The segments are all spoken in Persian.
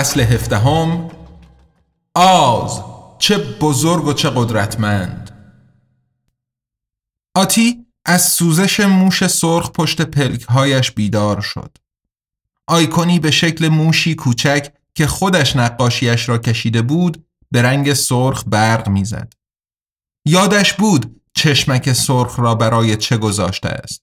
فصل هفدهم آز چه بزرگ و چه قدرتمند آتی از سوزش موش سرخ پشت پلکهایش بیدار شد آیکونی به شکل موشی کوچک که خودش نقاشیش را کشیده بود به رنگ سرخ برق می‌زد. یادش بود چشمک سرخ را برای چه گذاشته است.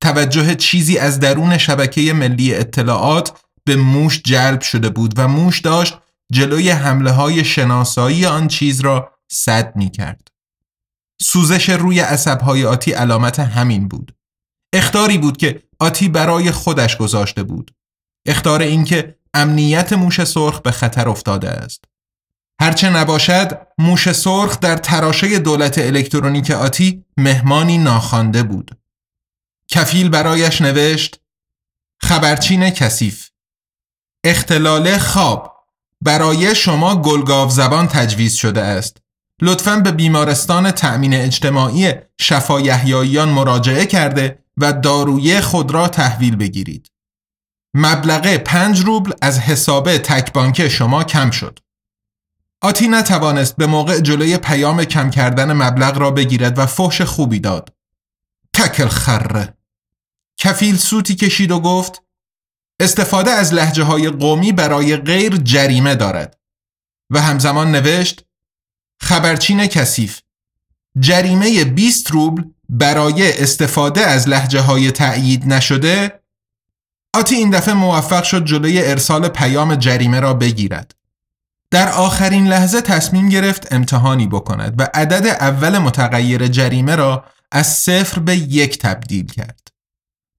توجه چیزی از درون شبکه ملی اطلاعات به موش جلب شده بود و موش داشت جلوی حمله های شناسایی آن چیز را صد می کرد. سوزش روی های آتی علامت همین بود. اختاری بود که آتی برای خودش گذاشته بود. اختار اینکه امنیت موش سرخ به خطر افتاده است. هرچه نباشد موش سرخ در تراشه دولت الکترونیک آتی مهمانی ناخوانده بود. کفیل برایش نوشت خبرچین کثیف اختلال خواب برای شما گلگاو زبان تجویز شده است. لطفاً به بیمارستان تأمین اجتماعی شفا یحیاییان مراجعه کرده و دارویه خود را تحویل بگیرید. مبلغ پنج روبل از حساب تک بانک شما کم شد. آتی نتوانست به موقع جلوی پیام کم کردن مبلغ را بگیرد و فحش خوبی داد. تکل خره. کفیل سوتی کشید و گفت استفاده از لحجه های قومی برای غیر جریمه دارد و همزمان نوشت خبرچین کثیف. جریمه 20 روبل برای استفاده از لحجه های تأیید نشده آتی این دفعه موفق شد جلوی ارسال پیام جریمه را بگیرد. در آخرین لحظه تصمیم گرفت امتحانی بکند و عدد اول متغیر جریمه را از صفر به یک تبدیل کرد.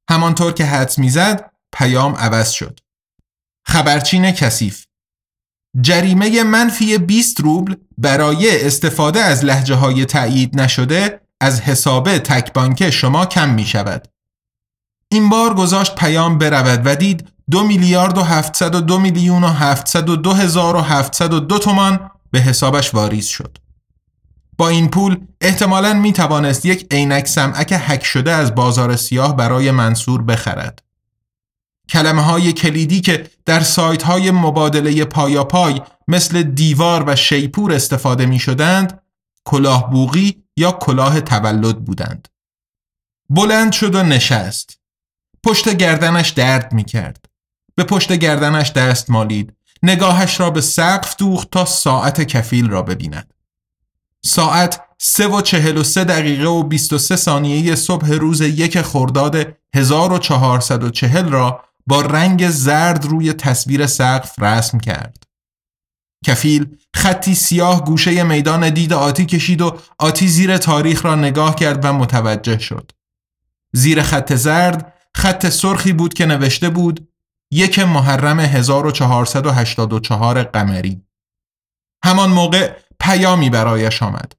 همانطور که حدس می‌زد پیام عوض شد. خبرچین کثیف جریمه منفی 20 روبل برای استفاده از لحجه های تایید نشده از حساب تک بانک شما کم می شود. این بار گذاشت پیام برود و دید دو میلیارد و هفتصد و دو میلیون و هفتصد و دو هزار و هفتصد و دو تومان به حسابش واریز شد. با این پول احتمالاً می توانست یک عینک سمعک هک شده از بازار سیاه برای منصور بخرد. کلمه های کلیدی که در سایت های مبادله پای مثل دیوار و شیپور استفاده می شدند کلاه بوغی یا کلاه تولد بودند. بلند شد و نشست. پشت گردنش درد می کرد. به پشت گردنش دست مالید. نگاهش را به سقف دوخت تا ساعت کفیل را ببیند. ساعت سه و چهل و سه دقیقه و بیست و سه ثانیه صبح روز یک خرداد 1440 را با رنگ زرد روی تصویر سقف رسم کرد. کفیل خطی سیاه گوشه میدان دید آتی کشید و آتی زیر تاریخ را نگاه کرد و متوجه شد. زیر خط زرد خط سرخی بود که نوشته بود یک محرم 1484 قمری همان موقع پیامی برایش آمد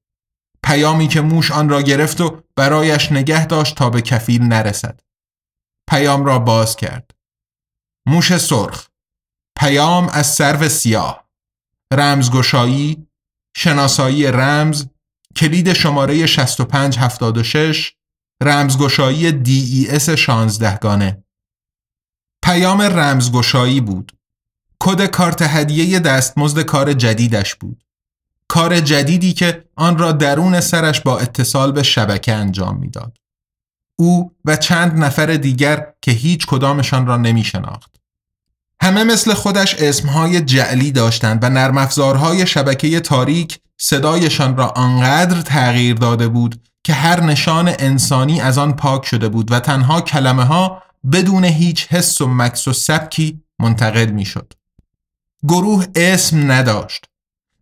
پیامی که موش آن را گرفت و برایش نگه داشت تا به کفیل نرسد پیام را باز کرد موش سرخ. پیام از سرو سیاه. رمزگشایی شناسایی رمز کلید شماره 6576 رمزگشایی DES 16 گانه پیام رمزگشایی بود. کد کارت هدیه دستمزد کار جدیدش بود. کار جدیدی که آن را درون سرش با اتصال به شبکه انجام می‌داد. او و چند نفر دیگر که هیچ کدامشان را نمی شناخت. همه مثل خودش اسمهای جعلی داشتند و نرم افزارهای شبکه تاریک صدایشان را آنقدر تغییر داده بود که هر نشان انسانی از آن پاک شده بود و تنها کلمه ها بدون هیچ حس و مکس و سبکی منتقل می شد. گروه اسم نداشت.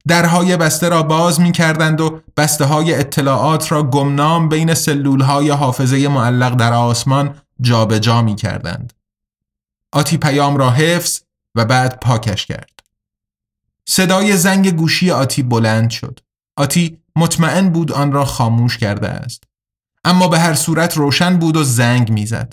درهای بسته را باز می کردند و بسته های اطلاعات را گمنام بین سلول های حافظه معلق در آسمان جابجا جا می کردند. آتی پیام را حفظ و بعد پاکش کرد. صدای زنگ گوشی آتی بلند شد. آتی مطمئن بود آن را خاموش کرده است. اما به هر صورت روشن بود و زنگ می‌زد.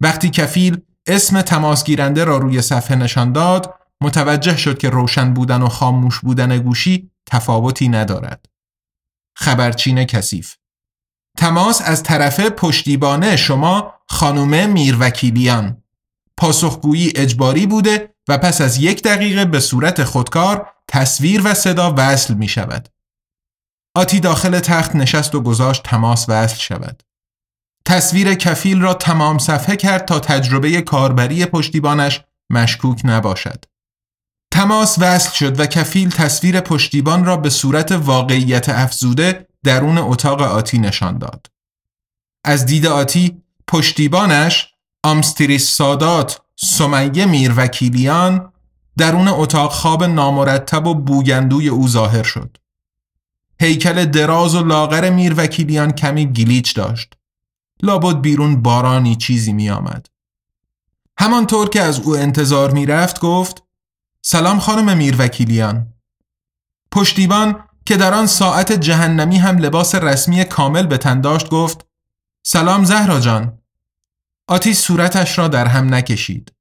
وقتی کفیل اسم تماس گیرنده را روی صفحه نشان داد متوجه شد که روشن بودن و خاموش بودن گوشی تفاوتی ندارد. خبرچین کثیف تماس از طرف پشتیبانه شما خانوم میروکیلیان پاسخگویی اجباری بوده و پس از یک دقیقه به صورت خودکار تصویر و صدا وصل می شود. آتی داخل تخت نشست و گذاشت تماس وصل شود. تصویر کفیل را تمام صفحه کرد تا تجربه کاربری پشتیبانش مشکوک نباشد. تماس وصل شد و کفیل تصویر پشتیبان را به صورت واقعیت افزوده درون اتاق آتی نشان داد. از دید آتی پشتیبانش آمستریس سادات سمیه میر وکیلیان درون اتاق خواب نامرتب و بوگندوی او ظاهر شد. هیکل دراز و لاغر میر وکیلیان کمی گلیچ داشت. لابد بیرون بارانی چیزی می آمد. همانطور که از او انتظار می رفت گفت سلام خانم میروکیلیان پشتیبان که در آن ساعت جهنمی هم لباس رسمی کامل به تن داشت گفت سلام زهرا جان آتی صورتش را در هم نکشید.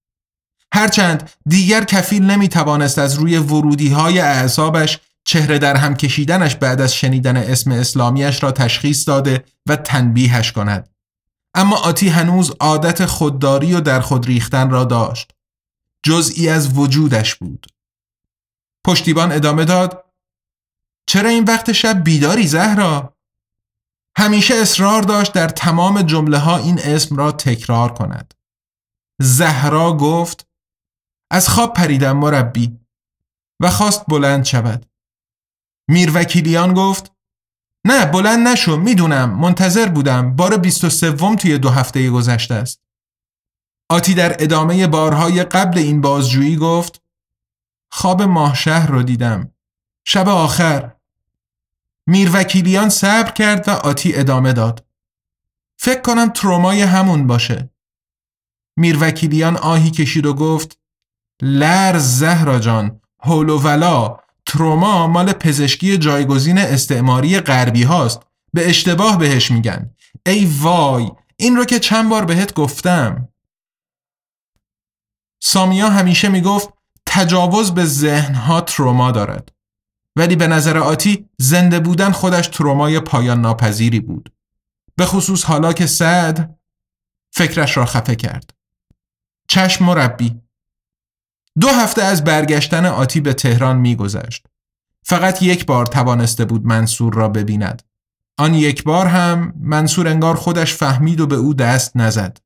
هرچند دیگر کفیل نمی توانست از روی ورودی های اعصابش چهره در هم کشیدنش بعد از شنیدن اسم اسلامیش را تشخیص داده و تنبیهش کند. اما آتی هنوز عادت خودداری و در خود ریختن را داشت. جزئی از وجودش بود. پشتیبان ادامه داد چرا این وقت شب بیداری زهرا؟ همیشه اصرار داشت در تمام جمله ها این اسم را تکرار کند. زهرا گفت از خواب پریدم مربی و خواست بلند شود. میر وکیلیان گفت نه بلند نشو می‌دونم منتظر بودم بار بیست و سوم توی دو هفته گذشته است. آتی در ادامه بارهای قبل این بازجویی گفت خواب ماه شهر رو دیدم. شب آخر. میر وکیلیان صبر کرد و آتی ادامه داد. فکر کنم ترومای همون باشه. میر وکیلیان آهی کشید و گفت لرز زهرا جان هول و ولا تروما مال پزشکی جایگزین استعماری غربی هاست. به اشتباه بهش میگن. ای وای این رو که چند بار بهت گفتم. سامیا همیشه می‌گفت تجاوز به ذهنها تروما دارد. ولی به نظر آتی زنده بودن خودش ترومای پایان ناپذیری بود. به خصوص حالا که سعد فکرش را خفه کرد. چشم مربی. دو هفته از برگشتن آتی به تهران میگذشت. فقط یک بار توانسته بود منصور را ببیند. آن یک بار هم منصور انگار خودش فهمید و به او دست نزد.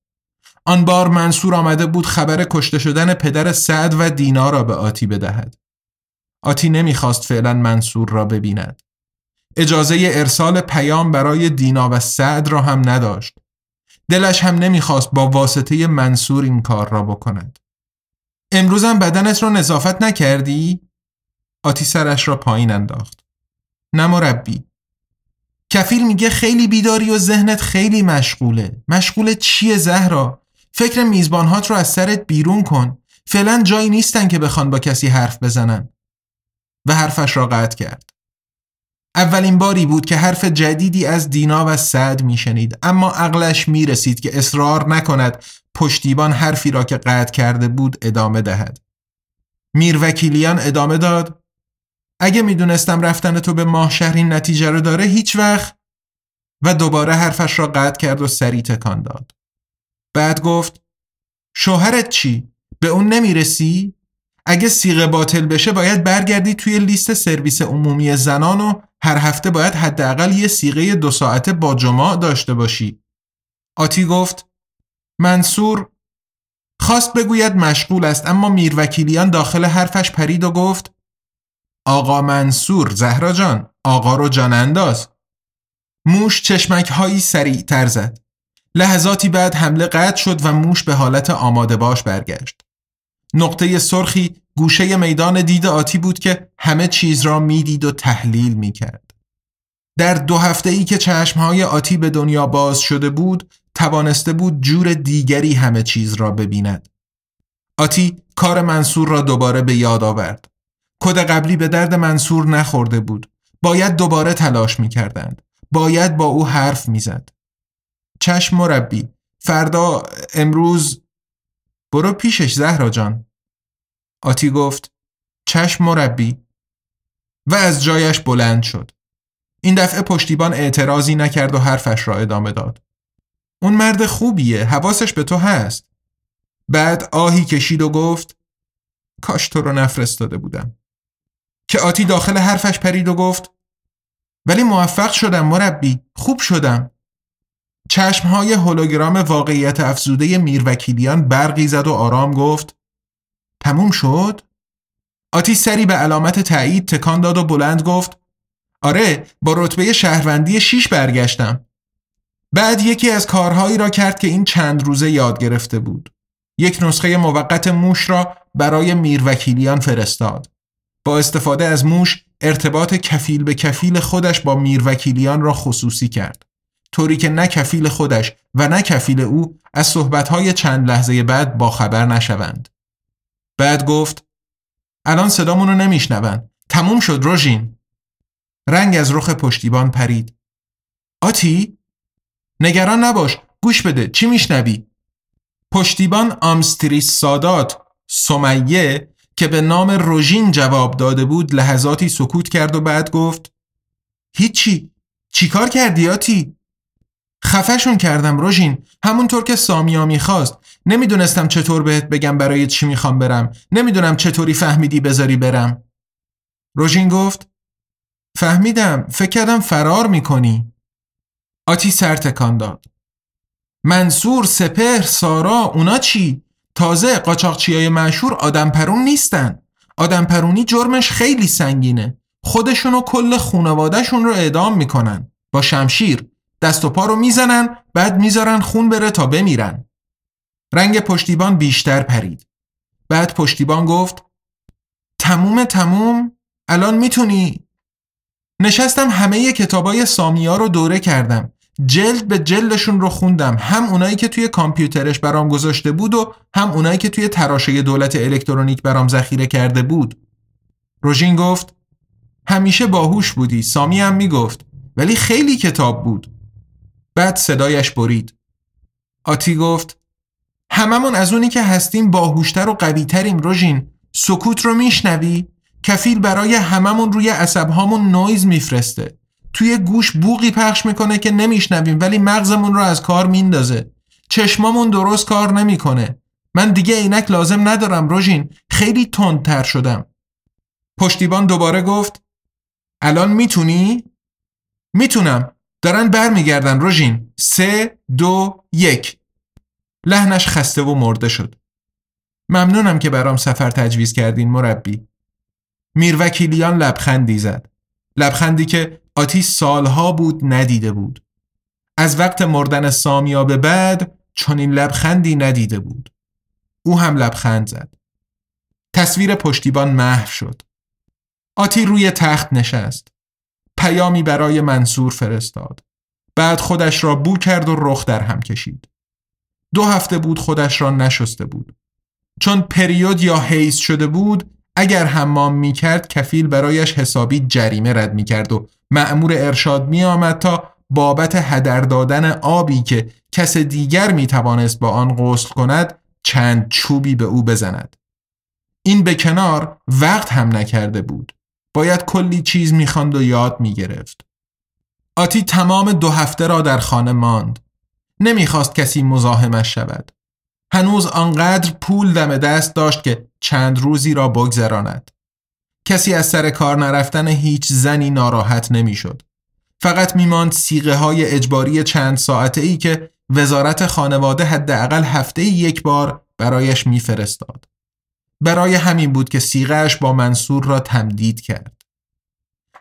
آن بار منصور آمده بود خبر کشته شدن پدر سعد و دینا را به آتی بدهد. آتی نمی‌خواست فعلا منصور را ببیند. اجازه ارسال پیام برای دینا و سعد را هم نداشت. دلش هم نمی‌خواست با واسطه منصور این کار را بکند. امروزم بدنت را نظافت نکردی؟ آتی سرش را پایین انداخت. نه مربی. کفیل میگه خیلی بیداری و ذهنت خیلی مشغوله. مشغول چیه زهرا؟ فکر میزبانهات رو از سرت بیرون کن فعلا جایی نیستن که بخوان با کسی حرف بزنن و حرفش را قطع کرد اولین باری بود که حرف جدیدی از دینا و سعد میشنید اما عقلش می‌رسید که اصرار نکند پشتیبان حرفی را که قطع کرده بود ادامه دهد میر وکیلیان ادامه داد اگه می‌دونستم رفتن تو به ماه شهر این نتیجه رو داره هیچ وقت و دوباره حرفش را قطع کرد و سری تکان داد بعد گفت شوهرت چی؟ به اون نمی‌رسی؟ اگه سیغه باطل بشه باید برگردی توی لیست سرویس عمومی زنان و هر هفته باید حداقل یه سیغه دو ساعته با جماع داشته باشی. آتی گفت منصور خواست بگوید مشغول است اما میروکیلیان داخل حرفش پرید و گفت آقا منصور زهرا جان آقا رو جان انداز موش چشمک هایی سریع تر زد. لحظاتی بعد حمله قطع شد و موش به حالت آماده باش برگشت. نقطه سرخی گوشه میدان دید آتی بود که همه چیز را می‌دید و تحلیل می‌کرد. در دو هفته ای که چشمهای آتی به دنیا باز شده بود توانسته بود جور دیگری همه چیز را ببیند. آتی کار منصور را دوباره به یاد آورد. کد قبلی به درد منصور نخورده بود. باید دوباره تلاش می‌کردند. باید با او حرف می‌زد. چشم مربی فردا امروز برو پیشش زهرا جان. آتی گفت چشم مربی. و از جایش بلند شد. این دفعه پشتیبان اعتراضی نکرد و حرفش را ادامه داد. اون مرد خوبیه حواسش به تو هست. بعد آهی کشید و گفت کاش تو رو نفرستاده بودم. که آتی داخل حرفش پرید و گفت ولی موفق شدم مربی خوب شدم. چشمهای هولوگرام واقعیت افزوده میروکیلیان برقی زد و آرام گفت تموم شد؟ آتی سری به علامت تایید تکان داد و بلند گفت آره با رتبه شهروندی شیش برگشتم. بعد یکی از کارهایی را کرد که این چند روزه یاد گرفته بود. یک نسخه موقت موش را برای میروکیلیان فرستاد. با استفاده از موش ارتباط کفیل به کفیل خودش با میروکیلیان را خصوصی کرد. طوری که نه کفیل خودش و نه کفیل او از صحبتهای چند لحظه بعد با خبر نشوند. بعد گفت الان صدامون رو نمیشنون. تموم شد روژین. رنگ از رخ پشتیبان پرید. آتی؟ نگران نباش. گوش بده. چی میشنوی؟ پشتیبان آمستریس سادات سمیه که به نام روژین جواب داده بود لحظاتی سکوت کرد و بعد گفت هیچی چیکار کردی آتی؟ خفشون کردم روژین. همونطور که سامیا می‌خواست. نمی‌دونستم چطور بهت بگم برای چی می‌خوام برم. نمی‌دونم چطوری فهمیدی بذاری برم. روژین گفت فهمیدم. فکر کردم فرار می‌کنی. آتی سر تکان داد. منصور سپهر سارا اونا چی؟ تازه قاچاقچی های مشهور آدم پرون نیستن. آدم پرونی جرمش خیلی سنگینه. خودشون و کل خونوادهشون رو اعدام می‌کنن. با شمشیر. دست و پا رو می‌زنن بعد می‌ذارن خون بره تا بمیرن. رنگ پشتیبان بیشتر پرید. بعد پشتیبان گفت تموم تموم الان می‌تونی. نشستم همه کتابای سامیا رو دوره کردم. جلد به جلدشون رو خوندم. هم اونایی که توی کامپیوترش برام گذاشته بود و هم اونایی که توی تراشه دولت الکترونیک برام ذخیره کرده بود. روژین گفت همیشه باهوش بودی. سامی هم می‌گفت ولی خیلی کتاب بود. بعد صدایش برید. آتی گفت هممون از اونی که هستیم باهوشتر و قویتریم روژین سکوت رو میشنوی؟ کفیل برای هممون روی عصبهامون نویز میفرسته. توی گوش بوقی پخش می‌کنه که نمیشنویم ولی مغزمون رو از کار میندازه. چشمامون درست کار نمی‌کنه. من دیگه عینک لازم ندارم روژین خیلی تندتر شدم. پشتیبان دوباره گفت الان می‌تونی؟ می‌تونم. دارن برمیگردن روژین. سه دو یک. لحنش خسته و مرده شد. ممنونم که برام سفر تجویز کردین مربی. میروکیلیان لبخندی زد. لبخندی که آتی سالها بود ندیده بود. از وقت مردن سامیا به بعد چنین لبخندی ندیده بود. او هم لبخند زد. تصویر پشتیبان محو شد. آتی روی تخت نشست. پیامی برای منصور فرستاد بعد خودش را بو کرد و رخ در هم کشید دو هفته بود خودش را نشسته بود چون پریود یا حیز شده بود اگر حمام می کرد کفیل برایش حسابی جریمه رد می کرد و معمور ارشاد می آمد تا بابت هدر دادن آبی که کس دیگر می توانست با آن غسل کند چند چوبی به او بزند. این به کنار وقت هم نکرده بود. باید کلی چیز می‌خواند و یاد می‌گرفت. آتی تمام دو هفته را در خانه ماند. نمی‌خواست کسی مزاحمش شود. هنوز آنقدر پول دم دست داشت که چند روزی را بگذراند. کسی از سر کار نرفتن هیچ زنی ناراحت نمی‌شد. فقط میماند سیغه های اجباری چند ساعته ای که وزارت خانواده حداقل هفته یک بار برایش میفرستاد. برای همین بود که سیغهش با منصور را تمدید کرد.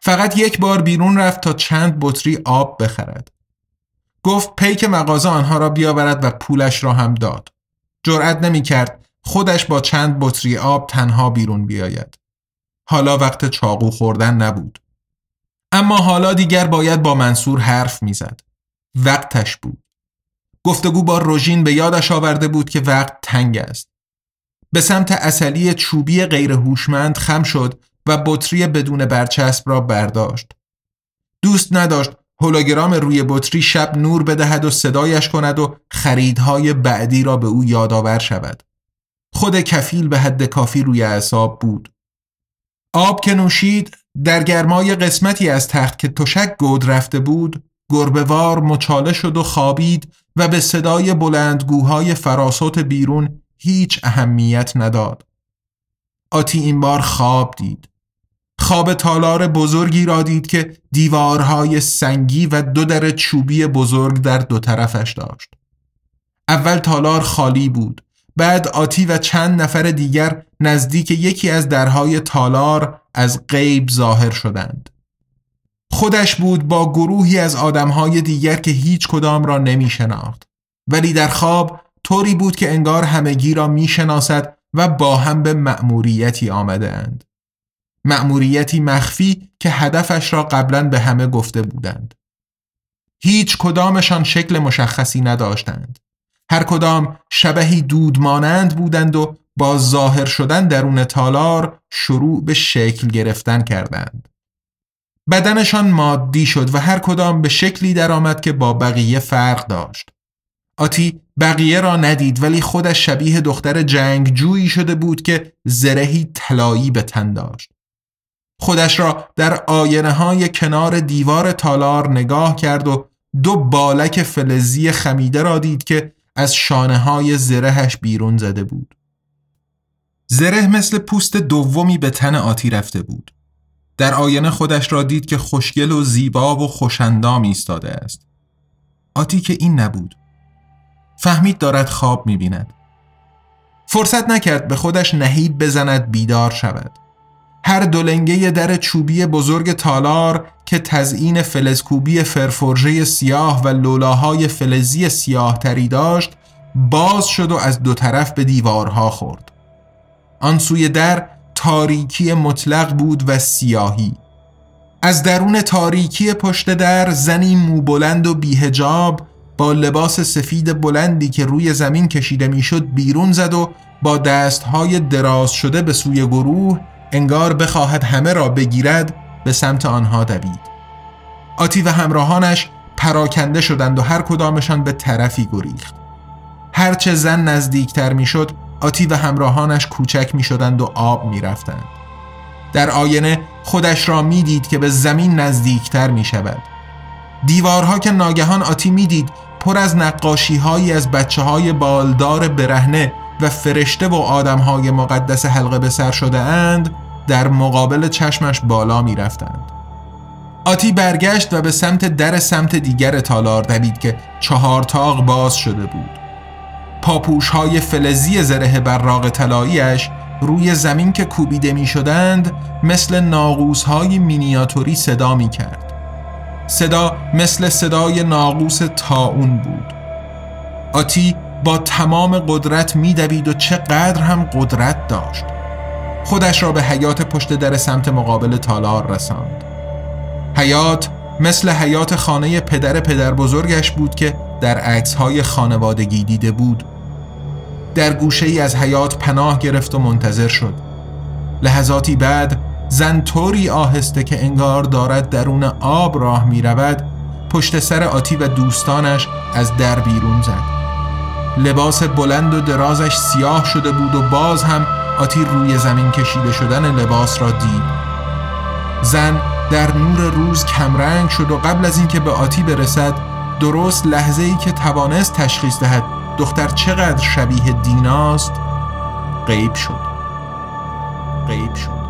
فقط یک بار بیرون رفت تا چند بطری آب بخرد. گفت پیک مغازه آنها را بیاورد و پولش را هم داد. جرأت نمی کرد خودش با چند بطری آب تنها بیرون بیاید. حالا وقت چاقو خوردن نبود. اما حالا دیگر باید با منصور حرف می‌زد. وقتش بود. گفتگو با روژین به یادش آورده بود که وقت تنگ است. به سمت اصلی چوبی غیر هوشمند خم شد و بطری بدون برچسب را برداشت. دوست نداشت هولوگرام روی بطری شب نور بدهد و صدایش کند و خریدهای بعدی را به او یادآور شود. خود کفیل به حد کافی روی اعصاب بود. آب که نوشید در گرمای قسمتی از تخت که تشک گود رفته بود گربهوار مچاله شد و خوابید و به صدای بلندگوهای فراسوت بیرون هیچ اهمیت نداد. آتی این بار خواب دید. خواب تالار بزرگی را دید که دیوارهای سنگی و دو در چوبی بزرگ در دو طرفش داشت. اول تالار خالی بود. بعد آتی و چند نفر دیگر نزدیک یکی از درهای تالار از غیب ظاهر شدند. خودش بود با گروهی از آدمهای دیگر که هیچ کدام را نمی شناخت. ولی در خواب طوری بود که انگار همگی را می شناسد و با هم به مأموریتی آمده اند. مأموریتی مخفی که هدفش را قبلا به همه گفته بودند. هیچ کدامشان شکل مشخصی نداشتند. هر کدام شبهی دود مانند بودند و با ظاهر شدن درون تالار شروع به شکل گرفتن کردند. بدنشان مادی شد و هر کدام به شکلی درآمد که با بقیه فرق داشت. آتی بقیه را ندید ولی خودش شبیه دختر جنگجویی شده بود که زرهی طلایی به تن داشت. خودش را در آینه های کنار دیوار تالار نگاه کرد و دو بالک فلزی خمیده را دید که از شانه های زرهش بیرون زده بود. زره مثل پوست دومی به تن آتی رفته بود. در آینه خودش را دید که خوشگل و زیبا و خوشندام ایستاده است. آتی که این نبود. فهمید دارد خواب می‌بیند. فرصت نکرد به خودش نهیب بزند بیدار شود. هر دولنگه در چوبی بزرگ تالار که تزئین فلزکوبی فرفورژه سیاه و لولاهای فلزی سیاه تری داشت باز شد و از دو طرف به دیوارها خورد. آن سوی در تاریکی مطلق بود و سیاهی از درون تاریکی پشت در زنی موبلند و بیهجاب با لباس سفید بلندی که روی زمین کشیده می‌شد بیرون زد و با دستهای دراز شده به سوی گروه انگار بخواهد همه را بگیرد به سمت آنها دوید آتی و همراهانش پراکنده شدند و هر کدامشان به طرفی گریخت هرچه زن نزدیکتر می‌شد آتی و همراهانش کوچک می شدند و آب می رفتند. در آینه خودش را می دید که به زمین نزدیکتر می شود. دیوارها که ناگهان آتی می دید پر از نقاشی هایی از بچه های بالدار برهنه و فرشته و آدم های مقدس حلقه به سر شده اند در مقابل چشمش بالا می رفتند. آتی برگشت و به سمت در سمت دیگر تالار دوید که چهار تاق باز شده بود. پاپوش های فلزی زره براغ طلاییش روی زمین که کوبیده می شدند مثل ناقوس های مینیاتوری صدا می کرد. صدا مثل صدای ناقوس تاون بود. آتی با تمام قدرت میدوید و چقدر هم قدرت داشت. خودش را به حیات پشت در سمت مقابل تالار رساند. حیات مثل حیات خانه پدر پدر بزرگش بود که در عکس های خانوادگی دیده بود در گوشه ای از حیات پناه گرفت و منتظر شد لحظاتی بعد زن طوری آهسته که انگار دارد درون آب راه می رود پشت سر آتی و دوستانش از در بیرون زد. لباس بلند و درازش سیاه شده بود و باز هم آتی روی زمین کشیده شدن لباس را دید. زن در نور روز کمرنگ شد و قبل از اینکه به آتی برسد درست لحظه ای که توانست تشخیص دهد دختر چقدر شبیه دیناست غیب شد. غیب شد.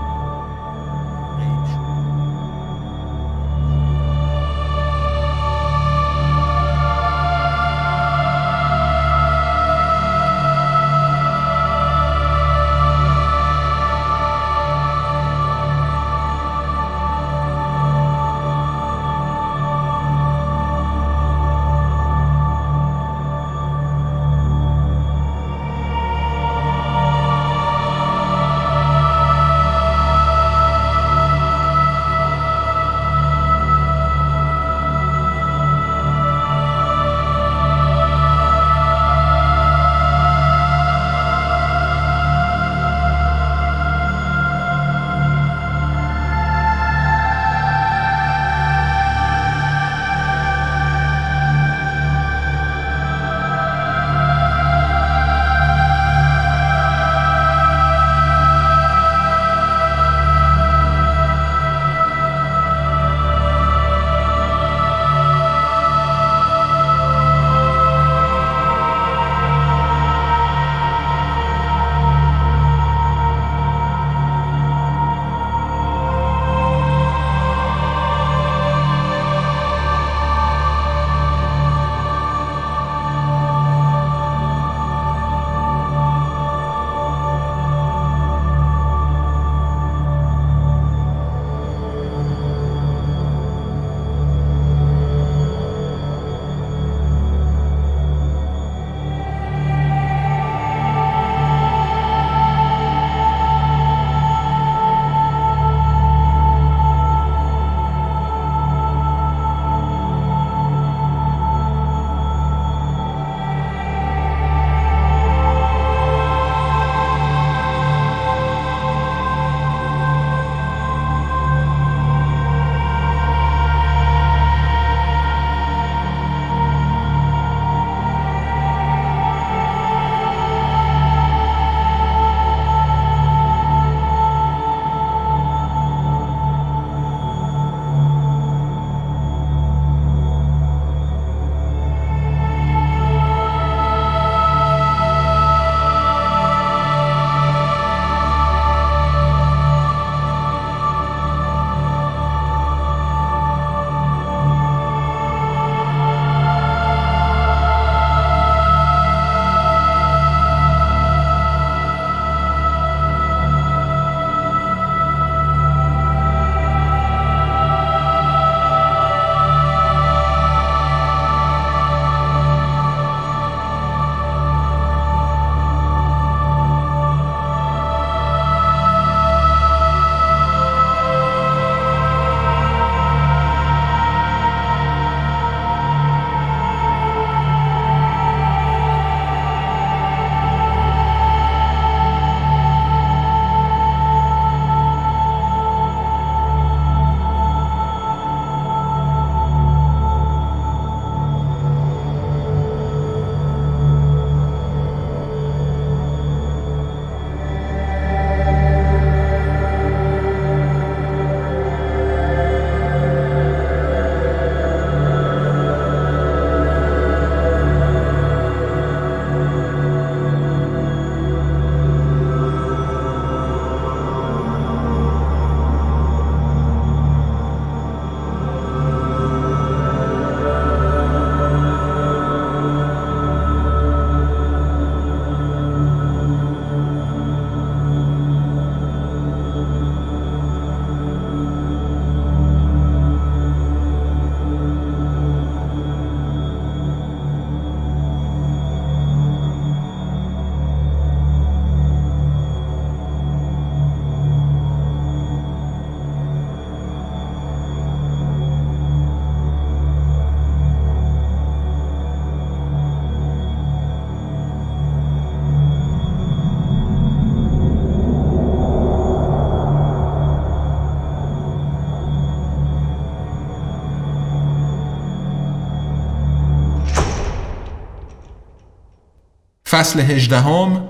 فصل هجدهم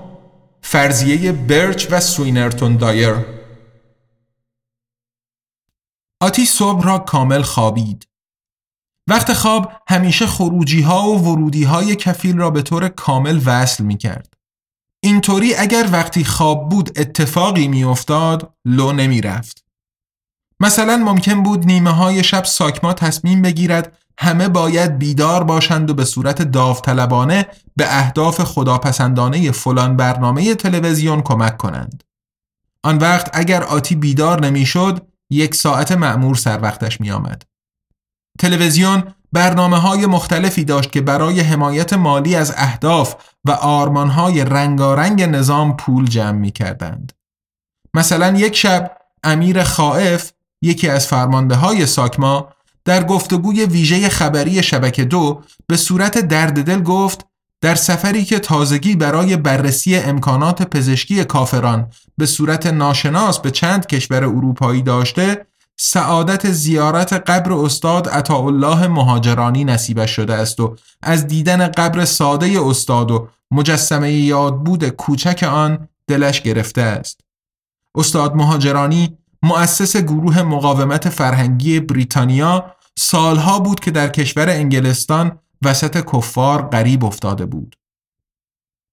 فرضیه برچ و سوینرتون دایر آتی صبح را کامل خوابید وقت خواب همیشه خروجی ها و ورودی های کفیل را به طور کامل وصل می کرد. اینطوری اگر وقتی خواب بود اتفاقی می افتاد لو نمی رفت. مثلا ممکن بود نیمه های شب ساکما تصمیم بگیرد همه باید بیدار باشند و به صورت داوطلبانه به اهداف خداپسندانه فلان برنامه تلویزیون کمک کنند. آن وقت اگر آتی بیدار نمی‌شد یک ساعت معمور سر وقتش می آمد. تلویزیون برنامه های مختلفی داشت که برای حمایت مالی از اهداف و آرمان های رنگارنگ نظام پول جمع می کردند. مثلا یک شب امیر خائف یکی از فرمانده های ساکما در گفتگوی ویژه خبری شبکه دو به صورت درد دل گفت در سفری که تازگی برای بررسی امکانات پزشکی کافران به صورت ناشناس به چند کشور اروپایی داشته سعادت زیارت قبر استاد عطاالله مهاجرانی نصیبش شده است و از دیدن قبر ساده استاد و مجسمه یادبود کوچک آن دلش گرفته است. استاد مهاجرانی مؤسس گروه مقاومت فرهنگی بریتانیا سالها بود که در کشور انگلستان وسط کفار غریب افتاده بود.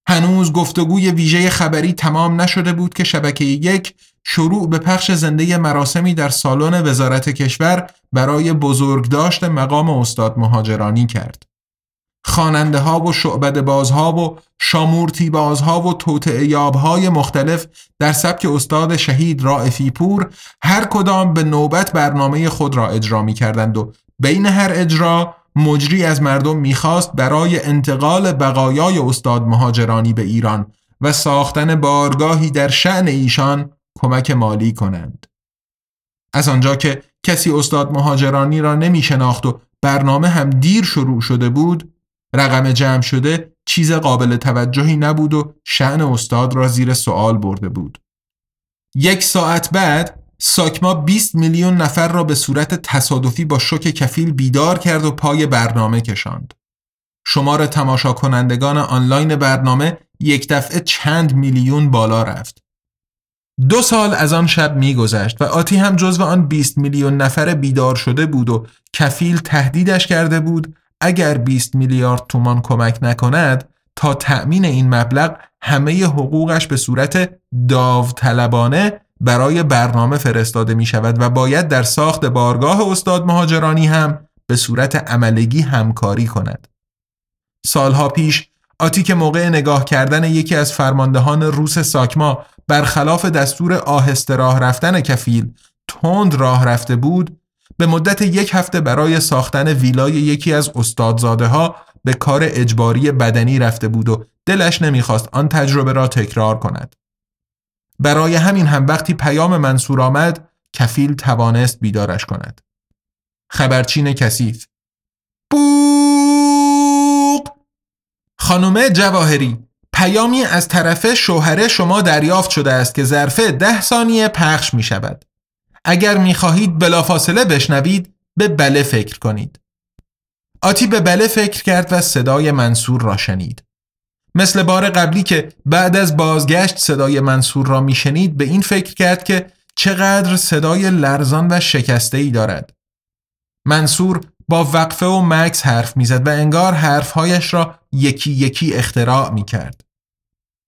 هنوز گفتگوی ویژه خبری تمام نشده بود که شبکه یک شروع به پخش زنده مراسمی در سالن وزارت کشور برای بزرگداشت مقام استاد مهاجرانی کرد. خواننده ها و شعبد بازها و شامورتی بازها و توتع های مختلف در سبک استاد شهید رائفی پور هر کدام به نوبت برنامه خود را اجرا می کردند و بین هر اجرا مجری از مردم می‌خواست برای انتقال بقایای استاد مهاجرانی به ایران و ساختن بارگاهی در شعن ایشان کمک مالی کنند. از آنجا که کسی استاد مهاجرانی را نمی شناخت و برنامه هم دیر شروع شده بود رقم جمع شده چیز قابل توجهی نبود و شعن استاد را زیر سوال برده بود. یک ساعت بعد ساکما 20 میلیون نفر را به صورت تصادفی با شوک کفیل بیدار کرد و پای برنامه کشاند. شمار تماشا کنندگان آنلاین برنامه یک دفعه چند میلیون بالا رفت. دو سال از آن شب میگذشت و آتی هم جزو آن 20 میلیون نفر بیدار شده بود و کفیل تهدیدش کرده بود اگر 20 میلیارد تومان کمک نکند تا تأمین این مبلغ همه حقوقش به صورت داوطلبانه برای برنامه فرستاده می شود و باید در ساخت بارگاه استاد مهاجرانی هم به صورت عملگی همکاری کند. سالها پیش آتی که موقع نگاه کردن یکی از فرماندهان روس ساکما برخلاف دستور آهسته راه رفتن کفیل تند راه رفته بود به مدت یک هفته برای ساختن ویلای یکی از استادزاده ها به کار اجباری بدنی رفته بود و دلش نمی‌خواست آن تجربه را تکرار کند. برای همین هم وقتی پیام منصور آمد کفیل توانست بیدارش کند. خبرچین کثیف بوق خانم جواهری پیامی از طرف شوهر شما دریافت شده است که ظرف ده ثانیه پخش می شود. اگر می خواهید بلافاصله بشنوید به بله فکر کنید. آتی به بله فکر کرد و صدای منصور را شنید. مثل بار قبلی که بعد از بازگشت صدای منصور را میشنید به این فکر کرد که چقدر صدای لرزان و شکسته ای دارد. منصور با وقفه و مکس حرف می‌زد و انگار حرفهایش را یکی یکی اختراع می کرد.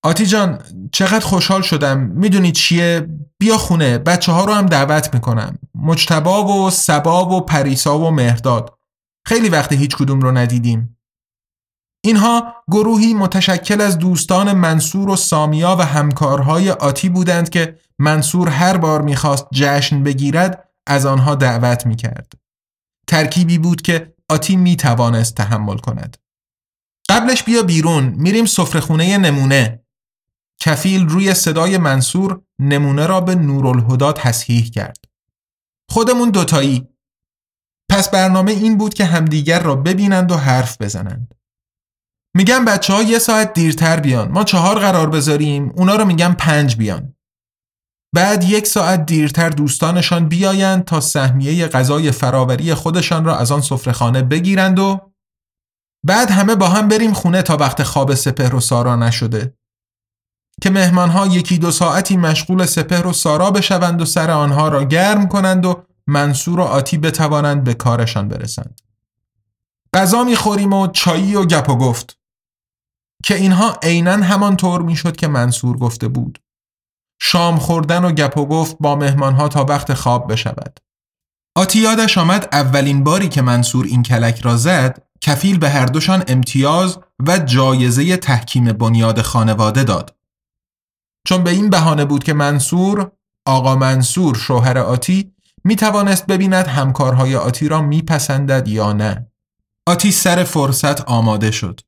آتی جان چقدر خوشحال شدم می‌دونی چیه بیا خونه بچه ها رو هم دعوت می‌کنم مجتبا و سبا و پریسا و مهرداد خیلی وقت هیچ کدوم رو ندیدیم اینها گروهی متشکل از دوستان منصور و سامیا و همکارهای آتی بودند که منصور هر بار می‌خواست جشن بگیرد از آنها دعوت می‌کرد. ترکیبی بود که آتی می‌توانست تحمل کند. قبلش بیا بیرون میریم سفرهخونه نمونه. کفیل روی صدای منصور نمونه را به نورالهدا تصحیح کرد. خودمون دوتایی. پس برنامه این بود که همدیگر را ببینند و حرف بزنند. میگم بچه ها یه ساعت دیرتر بیان ما چهار قرار بذاریم اونا رو میگم پنج بیان بعد یک ساعت دیرتر دوستانشان بیایند تا سهمیه غذای فراوری خودشان را از آن سفرهخانه بگیرند و بعد همه با هم بریم خونه تا وقت خواب سپهر و سارا نشده که مهمانها یکی دو ساعتی مشغول سپهر و سارا بشوند و سر آنها را گرم کنند و منصور و آتی بتوانند به کارشان برسند. غذا می‌خوریم و چایی و گپ و گفت. که اینها عینا همانطور می‌شد که منصور گفته بود. شام خوردن و گپ و گفت با مهمانها تا وقت خواب بشود. آتی یادش آمد اولین باری که منصور این کلک را زد کفیل به هر دوشان امتیاز و جایزه تحکیم بنیاد خانواده داد. چون به این بهانه بود که منصور آقا منصور شوهر آتی می توانست ببیند همکارهای آتی را میپسندد یا نه. آتی سر فرصت آماده شد.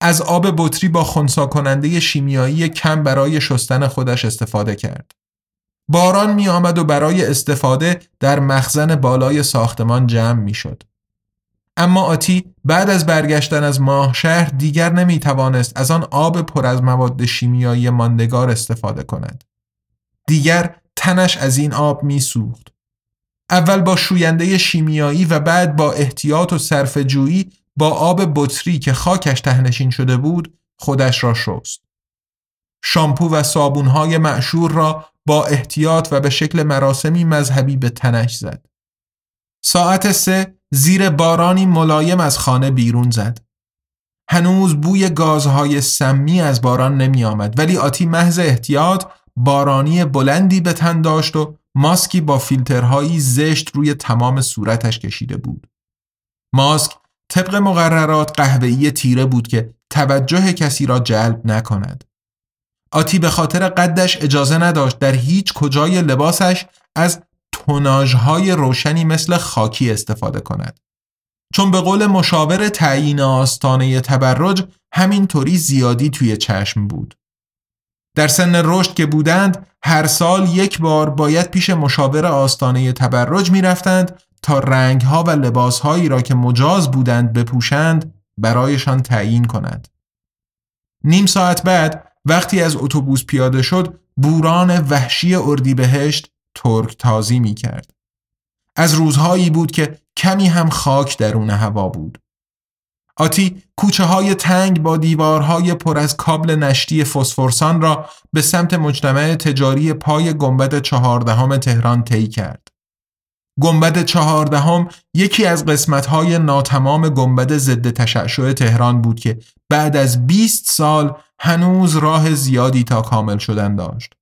از آب بطری با خونسا کننده شیمیایی کم برای شستن خودش استفاده کرد. باران می آمد و برای استفاده در مخزن بالای ساختمان جمع می شد. اما آتی بعد از برگشتن از ماه شهر دیگر نمی توانست از آن آب پر از مواد شیمیایی ماندگار استفاده کند. دیگر تنش از این آب می سوخت. اول با شوینده شیمیایی و بعد با احتیاط و صرف جویی با آب بطری که خاکش تهنشین شده بود خودش را شست. شامپو و صابونهای معشور را با احتیاط و به شکل مراسمی مذهبی به تنش زد. ساعت سه زیر بارانی ملایم از خانه بیرون زد. هنوز بوی گازهای سمی از باران نمی آمد ولی آتی محض احتیاط بارانی بلندی به تن داشت و ماسکی با فیلترهایی زشت روی تمام صورتش کشیده بود. ماسک طبق مقررات قهوه‌ای تیره بود که توجه کسی را جلب نکند. آتی به خاطر قدش اجازه نداشت در هیچ کجای لباسش از توناژهای روشنی مثل خاکی استفاده کند. چون به قول مشاور تعیین آستانه تبرج همینطوری زیادی توی چشم بود. در سن رشد که بودند هر سال یک بار باید پیش مشاور آستانه تبرج می رفتند تا رنگها و لباسهایی را که مجاز بودند بپوشند برایشان تعیین کند. نیم ساعت بعد وقتی از اتوبوس پیاده شد بوران وحشی اردیبهشت ترک تازی می کرد. از روزهایی بود که کمی هم خاک درون هوا بود. آتی کوچه های تنگ با دیوارهای پر از کابل نشتی فسفورسان را به سمت مجتمع تجاری پای گنبد چهاردهم تهران طی کرد. گنبد چهاردهم یکی از قسمت‌های ناتمام گنبد ضد تشعشع تهران بود که بعد از 20 سال هنوز راه زیادی تا کامل شدن داشت.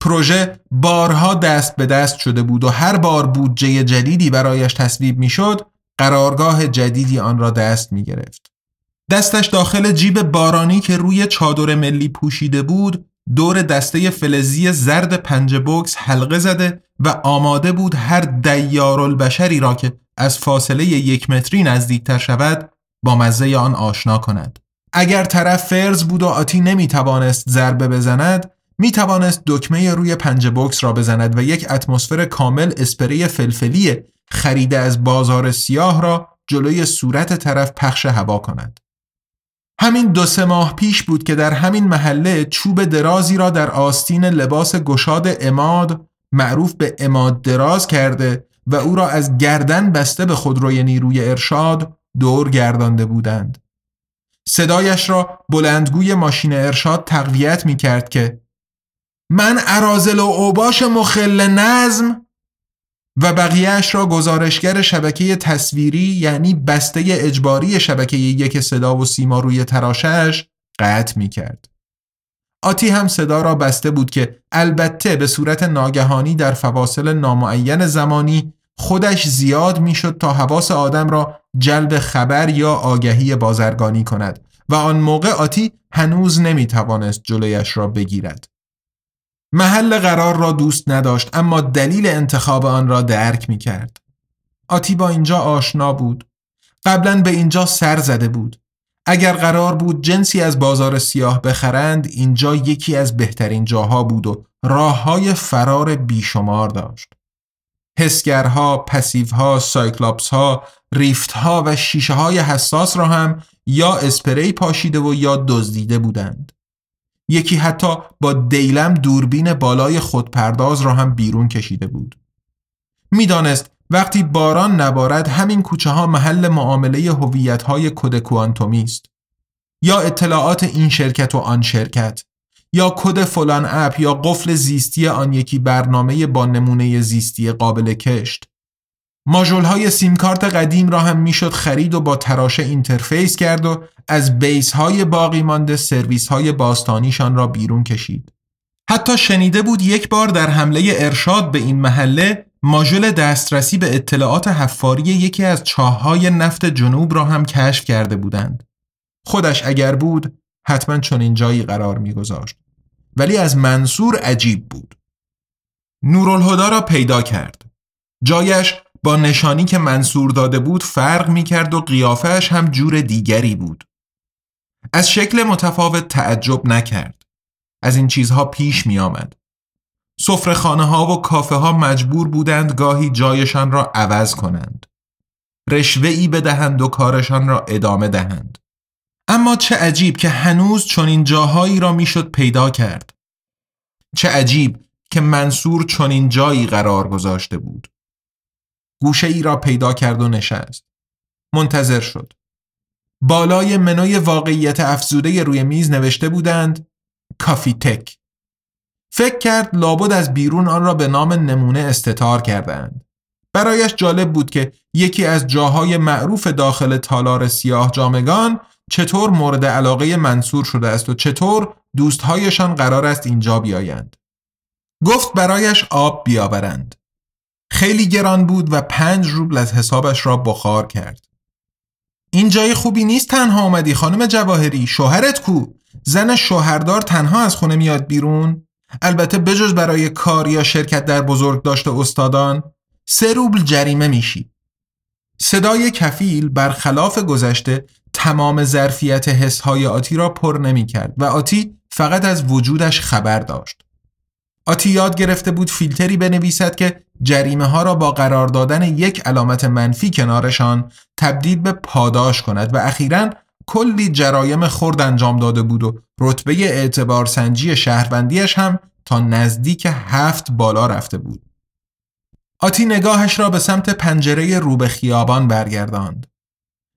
پروژه بارها دست به دست شده بود و هر بار بودجه جدیدی برایش تصویب می‌شد قرارگاه جدیدی آن را دست می گرفت. دستش داخل جیب بارانی که روی چادر ملی پوشیده بود دور دسته فلزی زرد پنج بوکس حلقه زده و آماده بود هر دیارالبشری را که از فاصله یک متری نزدیکتر شود با مزه آن آشنا کند. اگر طرف فرز بود و آتی نمی توانست ضربه بزند می توانست دکمه روی پنج بوکس را بزند و یک اتمسفر کامل اسپری فلفلی خریده از بازار سیاه را جلوی صورت طرف پخش هوا کند. همین دو سه ماه پیش بود که در همین محله چوب درازی را در آستین لباس گشاد اماد معروف به اماد دراز کرده و او را از گردن بسته به خودروی نیروی ارشاد دور گردانده بودند. صدایش را بلندگوی ماشین ارشاد تقویت می کرد که من ارازل و اوباش مخل نظم و بقیهش را گزارشگر شبکه تصویری یعنی بسته اجباری شبکه یک صدا و سیما روی تراشش قطع می کرد. آتی هم صدا را بسته بود که البته به صورت ناگهانی در فواصل نامعین زمانی خودش زیاد می‌شد تا حواس آدم را جلب خبر یا آگهی بازرگانی کند و آن موقع آتی هنوز نمی توانست جلویش را بگیرد. محل قرار را دوست نداشت اما دلیل انتخاب آن را درک می کرد. آتی با اینجا آشنا بود. قبلا به اینجا سر زده بود. اگر قرار بود جنسی از بازار سیاه بخرند اینجا یکی از بهترین جاها بود و راه های فرار بیشمار داشت. حسگرها، پسیوها، سایکلاپسها، ریفتها و شیشه های حساس را هم یا اسپری پاشیده و یا دزدیده بودند. یکی حتی با دیلم دوربین بالای خودپرداز را هم بیرون کشیده بود. می‌دانست وقتی باران نبارد همین کوچه ها محل معامله هویت های کد کوانتومی است یا اطلاعات این شرکت و آن شرکت یا کد فلان app یا قفل زیستی آن یکی برنامه با نمونه زیستی قابل کشت ماژول های سیم کارت قدیم را هم می‌شد خرید و با تراشه interface کرد و از base های باقی مانده سرویس های باستانیشان را بیرون کشید. حتی شنیده بود یک بار در حمله ارشاد به این محله ماژول دسترسی به اطلاعات حفاری یکی از چاههای نفت جنوب را هم کشف کرده بودند. خودش اگر بود حتما چنین جایی قرار میگذاشت. ولی از منصور عجیب بود. نورالهدا را پیدا کرد. جایش با نشانی که منصور داده بود فرق می کرد و قیافش هم جور دیگری بود. از شکل متفاوت تعجب نکرد. از این چیزها پیش می آمد. خانه ها و کافه ها مجبور بودند گاهی جایشان را عوض کنند. رشوه ای بدهند و کارشان را ادامه دهند. اما چه عجیب که هنوز چنین جاهایی را می‌شد پیدا کرد. چه عجیب که منصور چنین جایی قرار گذاشته بود. گوشه ای را پیدا کرد و نشست. منتظر شد. بالای منوی واقعیت افزوده روی میز نوشته بودند کافی تک. فکر کرد لابد از بیرون آن را به نام نمونه استتار کردند. برایش جالب بود که یکی از جاهای معروف داخل تالار سیاه جامگان چطور مورد علاقه منصور شده است و چطور دوستهایشان قرار است اینجا بیایند. گفت برایش آب بیاورند. خیلی گران بود و پنج روبل از حسابش را بخار کرد. این جای خوبی نیست تنها آمدی خانم جواهری شوهرت کو؟ زن شوهردار تنها از خونه میاد بیرون؟ البته بجز برای کار یا شرکت در بزرگ داشته استادان سه روبل جریمه میشی. صدای کفیل برخلاف گذشته تمام ظرفیت حسهای آتی را پر نمی کرد و آتی فقط از وجودش خبر داشت. آتی یاد گرفته بود فیلتری بنویسد که جریمه ها را با قرار دادن یک علامت منفی کنارشان تبدیل به پاداش کند و اخیرا کلی جرایم خرد انجام داده بود و رتبه اعتبار سنجی شهروندیش هم تا نزدیک هفت بالا رفته بود. آتی نگاهش را به سمت پنجره روبه خیابان برگرداند.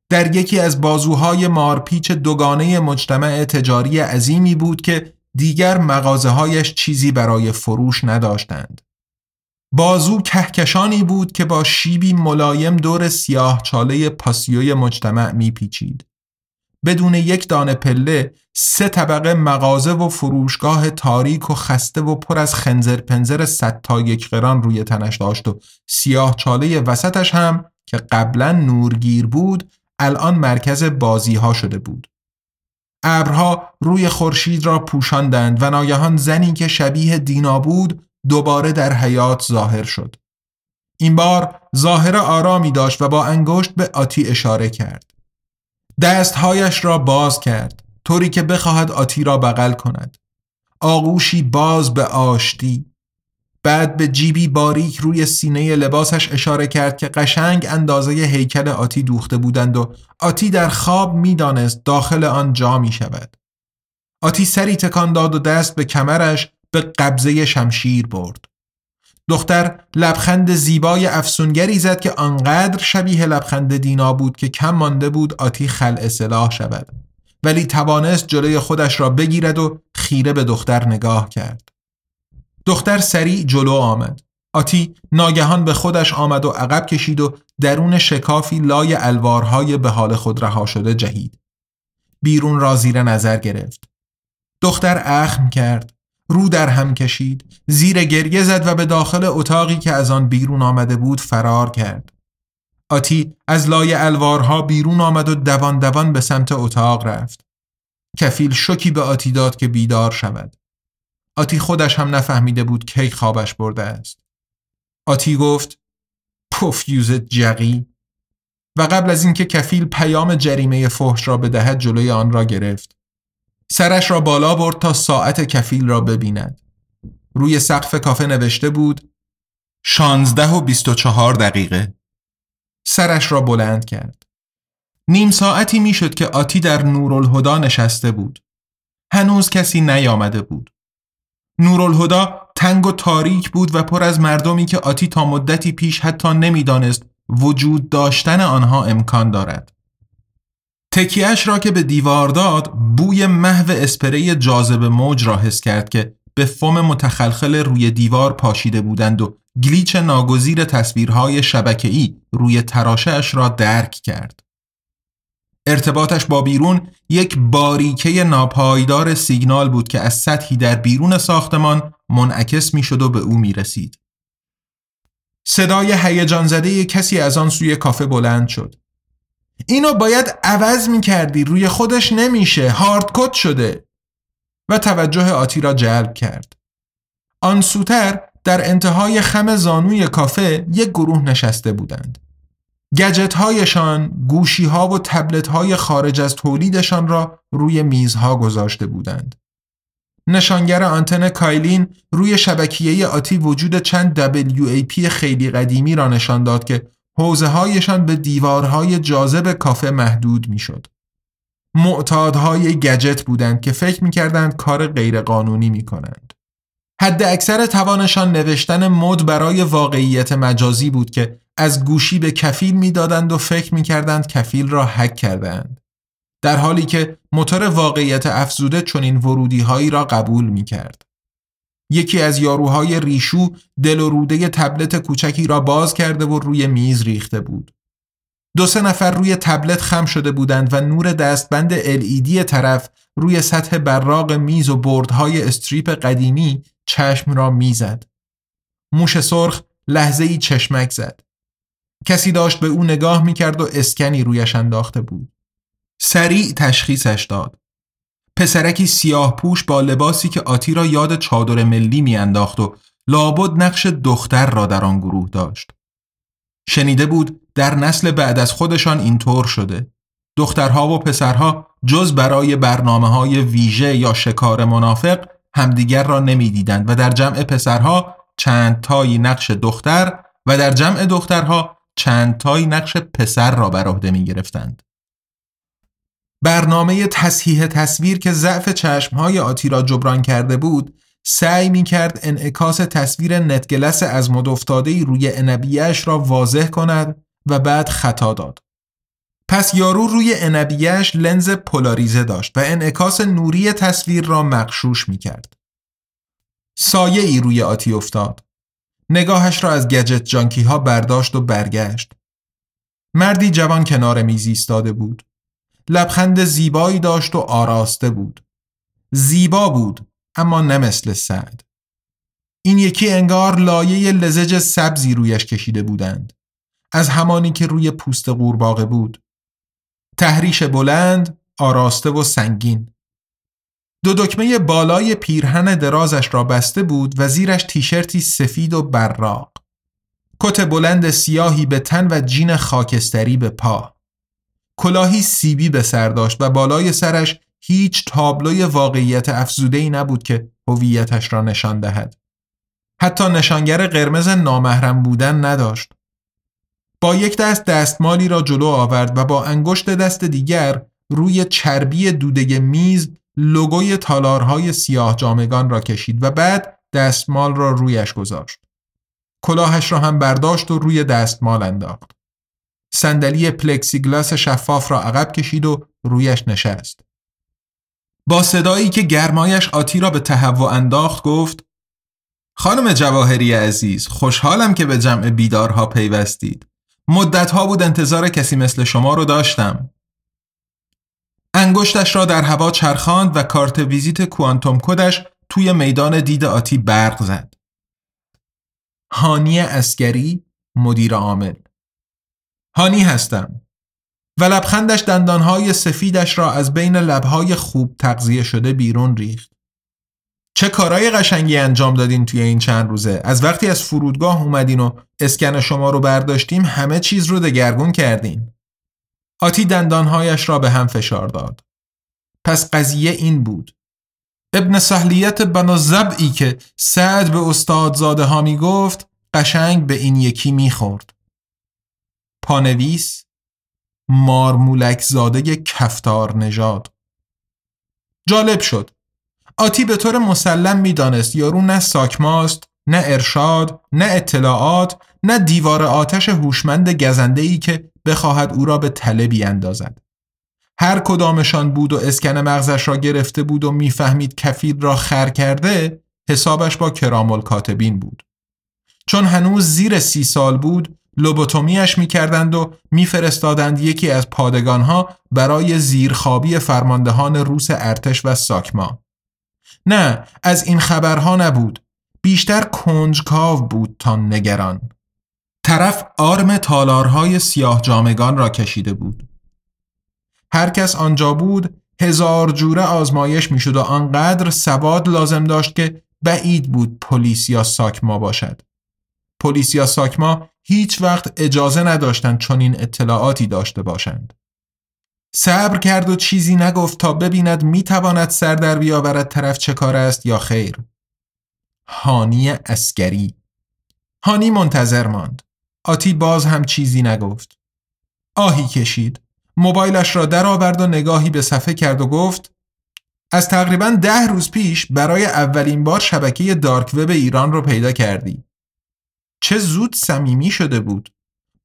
در یکی از بازوهای مارپیچ دوگانه مجتمع تجاری عظیمی بود که دیگر مغازه هایش چیزی برای فروش نداشتند. بازو کهکشانی بود که با شیبی ملایم دور سیاه چاله پاسیوی مجتمع میپیچید. بدون یک دانه پله سه طبقه مغازه و فروشگاه تاریک و خسته و پر از خنزر پنزر صد تا یک قران روی تنش داشت و سیاه چاله وسطش هم که قبلا نورگیر بود الان مرکز بازی ها شده بود. ابرها روی خورشید را پوشاندند و ناگهان زنی که شبیه دینا بود دوباره در حیات ظاهر شد. این بار ظاهر آرامی داشت و با انگشت به آتی اشاره کرد. دستهایش را باز کرد طوری که بخواهد آتی را بغل کند. آغوشی باز به آشتی بعد به جیبی باریک روی سینه لباسش اشاره کرد که قشنگ اندازه هیکل آتی دوخته بودند و آتی در خواب می‌دانست داخل آن جا می شود. آتی سری تکان داد و دست به کمرش به قبضه شمشیر برد. دختر لبخند زیبای افسونگری زد که آنقدر شبیه لبخند دینا بود که کم مانده بود آتی خلع سلاح شود ولی توانست جلوی خودش را بگیرد و خیره به دختر نگاه کرد. دختر سریع جلو آمد. آتی ناگهان به خودش آمد و عقب کشید و درون شکافی لای الوارهای به حال خود رها شده جهید. بیرون را زیر نظر گرفت. دختر اخم کرد. رو در هم کشید. زیر گریه زد و به داخل اتاقی که از آن بیرون آمده بود فرار کرد. آتی از لای الوارها بیرون آمد و دوان دوان به سمت اتاق رفت. کفیل شکی به آتی داد که بیدار شود. آتی خودش هم نفهمیده بود کی خوابش برده است. آتی گفت پوفیوز جقی و قبل از اینکه کفیل پیام جریمه فحش را بدهد جلوی آن را گرفت. سرش را بالا برد تا ساعت کفیل را ببیند. روی سقف کافه نوشته بود شانزده و بیست و چهار دقیقه. سرش را بلند کرد. نیم ساعتی می‌شد که آتی در نورالهدا نشسته بود. هنوز کسی نیامده بود. نورالهدا تنگ و تاریک بود و پر از مردمی که آتی تا مدتی پیش حتی نمی‌دانست وجود داشتن آنها امکان دارد. تکیهش را که به دیوار داد بوی محو اسپری جاذب موج را حس کرد که به فوم متخلخل روی دیوار پاشیده بودند و گلیچ ناگزیر تصویرهای شبکه‌ای روی تراشهش را درک کرد. ارتباطش با بیرون یک باریکه ناپایدار سیگنال بود که از سطحی در بیرون ساختمان منعکس می‌شد و به او می رسید. صدای هیجان زده کسی از آن سوی کافه بلند شد. اینو باید عوض می کردی روی خودش نمیشه هاردکت شده و توجه آتی را جلب کرد. آن سوتر در انتهای خم زانوی کافه یک گروه نشسته بودند. گجت هایشان گوشی ها و تبلت های خارج از تولیدشان را روی میزها گذاشته بودند. نشانگر آنتن کایلین روی شبکیه آتی وجود چند WAP خیلی قدیمی را نشان داد که حوزه هایشان به دیوارهای جاذب کافه محدود می شد. معتادهای گجت بودند که فکر می کردند کار غیرقانونی می کنند. حد اکثر توانشان نوشتن مد برای واقعیت مجازی بود که از گوشی به کفیل می‌دادند و فکر می‌کردند کفیل را حک کردند. در حالی که موتور واقعیت افزوده چنین ورودی هایی را قبول می کرد. یکی از یاروهای ریشو دل و روده تبلت کوچکی را باز کرده و روی میز ریخته بود. دو سه نفر روی تبلت خم شده بودند و نور دستبند LED طرف روی سطح براق میز و بردهای استریپ قدیمی چشم را می‌زد. موش سرخ لحظه ای چشمک زد. کسی داشت به او نگاه می‌کرد و اسکنی رویش انداخته بود. سریع تشخیصش داد. پسرکی سیاه پوش با لباسی که آتی را یاد چادر ملی میانداخت و لابد نقش دختر را در آن گروه داشت. شنیده بود در نسل بعد از خودشان اینطور شده. دخترها و پسرها جز برای برنامه های ویژه یا شکار منافق همدیگر را نمی‌دیدند و در جمع پسرها چند تایی نقش دختر و در جمع دخترها چند تایی نقش پسر را بر عهده می گرفتند. برنامه تصحیح تصویر که ضعف چشمهای آتی را جبران کرده بود سعی می کرد انعکاس تصویر نتگلس از مد افتاده روی انبیهش را واضح کند و بعد خطا داد. پس یارو روی انبیهش لنز پولاریزه داشت و انعکاس نوری تصویر را مقشوش می کرد. سایه ای روی آتی افتاد. نگاهش را از گجت جانکی ها برداشت و برگشت. مردی جوان کنار میز ایستاده بود. لبخند زیبایی داشت و آراسته بود. زیبا بود اما نه مثل سعد. این یکی انگار لایه لزج سبزی رویش کشیده بودند. از همانی که روی پوست قورباغه بود. تحریش بلند، آراسته و سنگین. دو دکمه بالای پیرهن درازش را بسته بود و زیرش تیشرتی سفید و براق. کت بلند سیاهی به تن و جین خاکستری به پا. کلاهی سیبی به سر داشت و بالای سرش هیچ تابلوی واقعیت افزوده‌ای نبود که هویتش را نشان دهد. حتی نشانگر قرمز نامحرم بودن نداشت. با یک دست دستمالی را جلو آورد و با انگشت دست دیگر روی چربی دوده میز لوگوی تالارهای سیاه جامگان را کشید و بعد دستمال را رویش گذاشت. کلاهش را هم برداشت و روی دستمال انداخت. صندلی پلکسیگلاس شفاف را عقب کشید و رویش نشست. با صدایی که گرمایش آتی را به تهوع انداخت گفت خانم جواهری عزیز خوشحالم که به جمع بیدارها پیوستید. مدتها بود انتظار کسی مثل شما رو داشتم. انگشتش را در هوا چرخاند و کارت ویزیت کوانتوم کدش توی میدان دید آتی برق زد. هانی اسکری مدیر عامل هانی هستم و لبخندش دندانهای سفیدش را از بین لبهای خوب تغذیه شده بیرون ریخت. چه کارای قشنگی انجام دادین توی این چند روزه از وقتی از فرودگاه اومدین و اسکن شما رو برداشتیم همه چیز رو دگرگون کردین آتی دندانهایش را به هم فشار داد. پس قضیه این بود. ابن سهلیت بنا زبعی که سعد به استادزاده ها می گفت قشنگ به این یکی می خورد پانویس مارمولک زاده کفتار نژاد. جالب شد. آتی به طور مسلم می‌دانست یارو نه ساکماست نه ارشاد نه اطلاعات نه دیوار آتش هوشمند گزنده ای که بخواهد او را به تله بیاندازد. هر کدامشان بود و اسکن مغزش را گرفته بود و می‌فهمید کفیل را خر کرده حسابش با کرامل کاتبین بود. چون هنوز زیر سی سال بود لوبوتومیش می‌کردند و میفرستادند یکی از پادگانها برای زیرخوابی فرماندهان روس ارتش و ساکما. نه از این خبرها نبود. بیشتر کنجکاو بود تا نگران. طرف آرم تالارهای سیاه جامگان را کشیده بود. هر کس آنجا بود هزار جوره آزمایش می‌شد و آنقدر سواد لازم داشت که بعید بود پلیس یا ساکما باشد. پلیس یا ساکما هیچ وقت اجازه نداشتند چون این اطلاعاتی داشته باشند. صبر کرد و چیزی نگفت تا ببیند می‌تواند سر در بیاورد طرف چه کار است یا خیر. هانی اسکری هانی منتظر ماند. آتی باز هم چیزی نگفت. آهی کشید. موبایلش را درآورد و نگاهی به صفحه کرد و گفت از تقریبا ده روز پیش برای اولین بار شبکه دارک وب ایران رو پیدا کردی. چه زود صمیمی شده بود.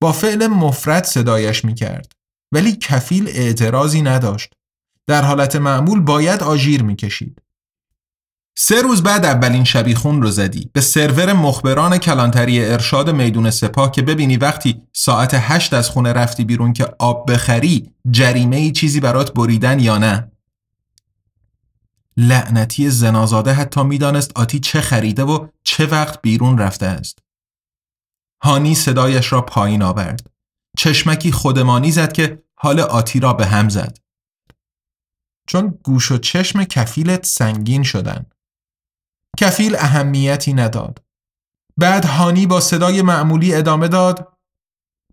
با فعل مفرد صدایش می کرد ولی کفیل اعتراضی نداشت. در حالت معمول باید آژیر می کشید سه روز بعد اولین شبیخون رو زدی. به سرور مخبران کلانتری ارشاد میدون سپاه که ببینی وقتی ساعت هشت از خونه رفتی بیرون که آب بخری جریمه ای چیزی برات بریدن یا نه؟ لعنتی زنازاده حتی می‌دانست آتی چه خریده و چه وقت بیرون رفته است. هانی صدایش را پایین آورد. چشمکی خودمانی زد که حال آتی را به هم زد. چون گوش و چشم کفیلت سنگین شدن. کفیل اهمیتی نداد. بعد هانی با صدای معمولی ادامه داد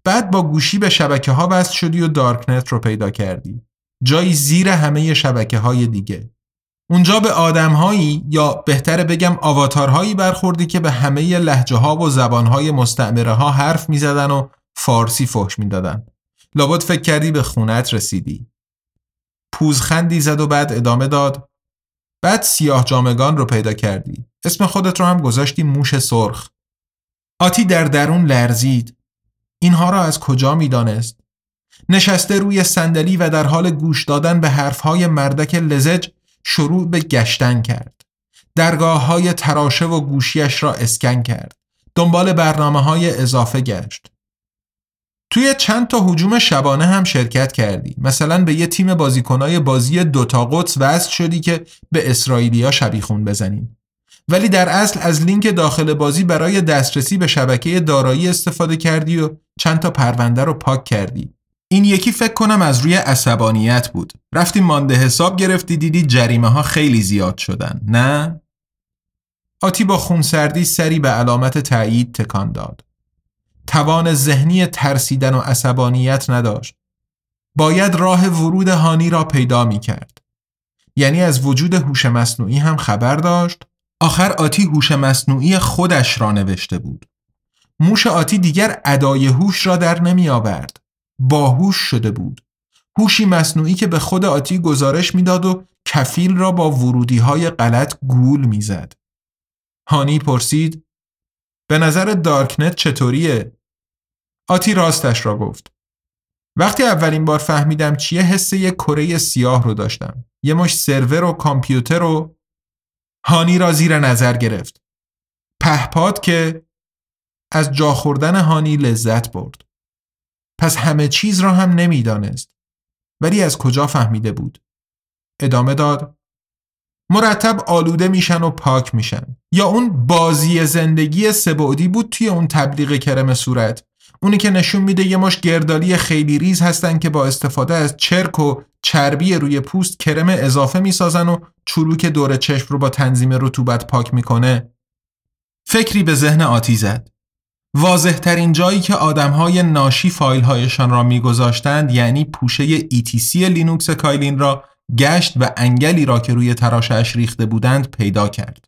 بعد با گوشی به شبکه ها وصل شدی و دارکنت رو پیدا کردی. جایی زیر همه شبکه های دیگه. اونجا به آدمهایی یا بهتر بگم آواتارهایی برخوردی که به همه لحجه ها و زبان های مستعمره ها حرف می زدن و فارسی فحش می دادن. لابد فکر کردی به خونت رسیدی. پوزخندی زد و بعد ادامه داد بعد سیاه جامگان رو پیدا کردی. اسم خودت رو هم گذاشتی موش سرخ. آتی در درون لرزید. اینها را از کجا می‌دانست؟ نشسته روی صندلی و در حال گوش دادن به حرفهای مردک لزج شروع به گشتن کرد. درگاه های تراشه و گوشیش را اسکن کرد. دنبال برنامه های اضافه گشت. توی چند تا حجوم شبانه هم شرکت کردی. مثلا به یه تیم بازیکنای بازی دوتا قدس وصل شدی که به اسرائیلیا شبیخون بزنین ولی در اصل از لینک داخل بازی برای دسترسی به شبکه دارایی استفاده کردی و چند تا پرونده رو پاک کردی. این یکی فکر کنم از روی عصبانیت بود. رفتی مانده حساب گرفتی دیدی جریمه ها خیلی زیاد شدن. نه؟ آتی با خونسردی سری به علامت تایید تکان داد. توان ذهنی ترسیدن و عصبانیت نداشت. باید راه ورود هانی را پیدا می کرد. یعنی از وجود هوش مصنوعی هم خبر داشت آخر آتی هوش مصنوعی خودش را نوشته بود. موش آتی دیگر ادای هوش را در نمی آورد. باهوش شده بود. هوشی مصنوعی که به خود آتی گزارش می‌داد و کفیل را با ورودی های غلط گول می‌زد. هانی پرسید به نظر دارکنت چطوریه؟ آتی راستش را گفت. وقتی اولین بار فهمیدم چیه حس یک کره سیاه رو داشتم. یه مش سرور و کامپیوتر و هانی را زیر نظر گرفت. پهپاد که از جا خوردن هانی لذت برد. پس همه چیز را هم نمی‌دانست. ولی از کجا فهمیده بود؟ ادامه داد مرتب آلوده میشن و پاک میشن یا اون بازی زندگی سه‌بعدی بود توی اون تبلیغ کرم صورت اونی که نشون میده یه مشت گردالی خیلی ریز هستن که با استفاده از چرک و چربی روی پوست کرم اضافه می‌سازن و چروک دور چشم رو با تنظیم رطوبت پاک می‌کنه فکری به ذهن آتی زد واضح ترین جایی که آدم های ناشی فایل هایشان را میگذاشتند یعنی پوشه ETC لینوکس Kylin را گشت و انگلی را که روی تراشش ریخته بودند پیدا کرد.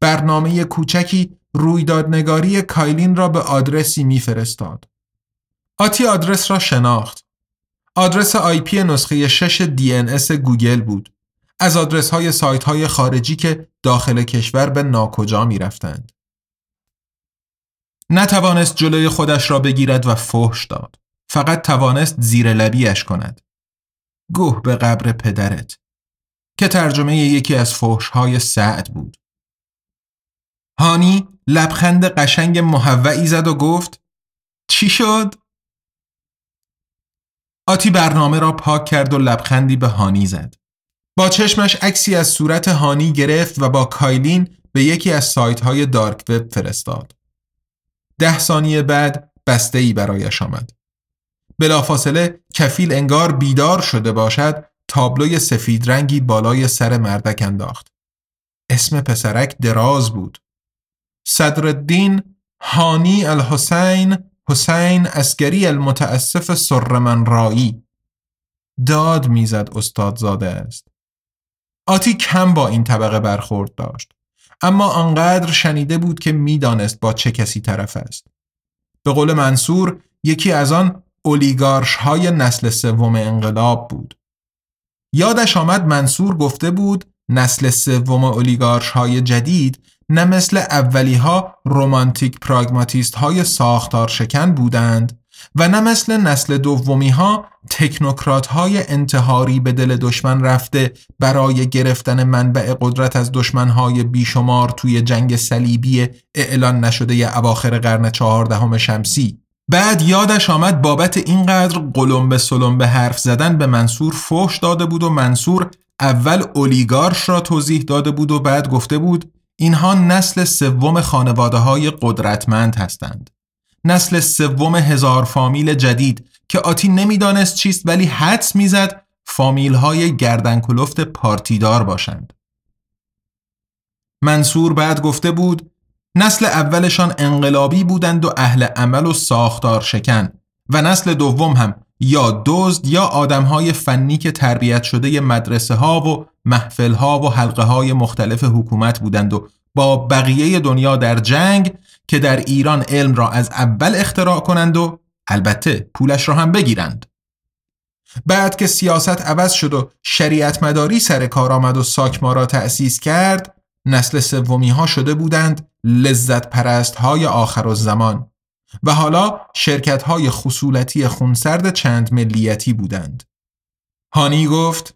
برنامه کوچکی رویدادنگاری Kylin را به آدرسی میفرستاد. آتی آدرس را شناخت. آدرس IP نسخه 6 دی گوگل بود. از آدرس های سایت های خارجی که داخل کشور به ناکجا می رفتند. نتوانست جلوی خودش را بگیرد و فحش داد. فقط توانست زیر لبیش کند. گوه به قبر پدرت که ترجمه یکی از فحش های سعد بود. هانی لبخند قشنگ محوعی زد و گفت چی شد؟ آتی برنامه را پاک کرد و لبخندی به هانی زد. با چشمش عکسی از صورت هانی گرفت و با کایلین به یکی از سایت های دارک وب فرستاد. ده ثانیه بعد بسته ای برایش آمد. بلافاصله کفیل انگار بیدار شده باشد تابلوی سفید رنگی بالای سر مردک انداخت. اسم پسرک دراز بود. صدرالدین هانی الحسین حسین اسگری المتاسف سرمن رایی داد می‌زد استاد زاده است. آتی کم با این طبقه برخورد داشت. اما آنقدر شنیده بود که می‌دانست با چه کسی طرف است. به قول منصور یکی از آن اولیگارش های نسل سوم انقلاب بود. یادش آمد منصور گفته بود نسل سوم اولیگارش های جدید نه مثل اولی ها رومانتیک پراگماتیست های ساختار شکن بودند و نه مثل نسل دومی ها تکنوکرات های انتحاری به دل دشمن رفته برای گرفتن منبع قدرت از دشمن های بیشمار توی جنگ صلیبی اعلان نشده اواخر قرن چهاردهم شمسی. بعد یادش آمد بابت اینقدر قلم به سلم به حرف زدن به منصور فحش داده بود و منصور اول اولیگارش را توضیح داده بود و بعد گفته بود اینها نسل سوم خانواده های قدرتمند هستند. نسل سوم هزار فامیل جدید که آتی نمی‌دانست چیست ولی حدس می‌زد فامیل های گردن کلفت پارتیدار باشند. منصور بعد گفته بود نسل اولشان انقلابی بودند و اهل عمل و ساختار شکن و نسل دوم هم یا دزد یا آدمهای فنی که تربیت شده مدرسه ها و محفل ها و حلقه های مختلف حکومت بودند و با بقیه دنیا در جنگ که در ایران علم را از اول اختراع کنند و البته پولش را هم بگیرند. بعد که سیاست عوض شد و شریعت مداری سر کار آمد و ساکما را تأسیس کرد نسل سومی ها شده بودند لذت پرست های آخر و زمان و حالا شرکت های خصولتی خونسرد چند ملیتی بودند. هانی گفت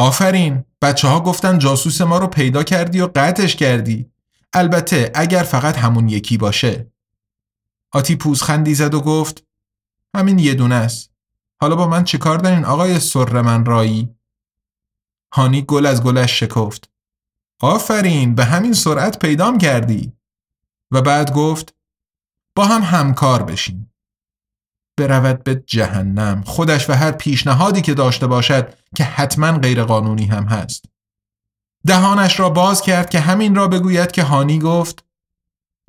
آفرین بچه ها گفتن جاسوس ما رو پیدا کردی و قطعش کردی. البته اگر فقط همون یکی باشه. آتی پوزخندی زد و گفت همین یه دونه است. حالا با من چیکار دارین آقای سر من رایی؟ هانی گل از گلش شکفت. آفرین به همین سرعت پیدام کردی. و بعد گفت با هم همکار بشیم برود به جهنم. خودش و هر پیشنهادی که داشته باشد که حتما غیرقانونی هم هست. دهانش را باز کرد که همین را بگوید که هانی گفت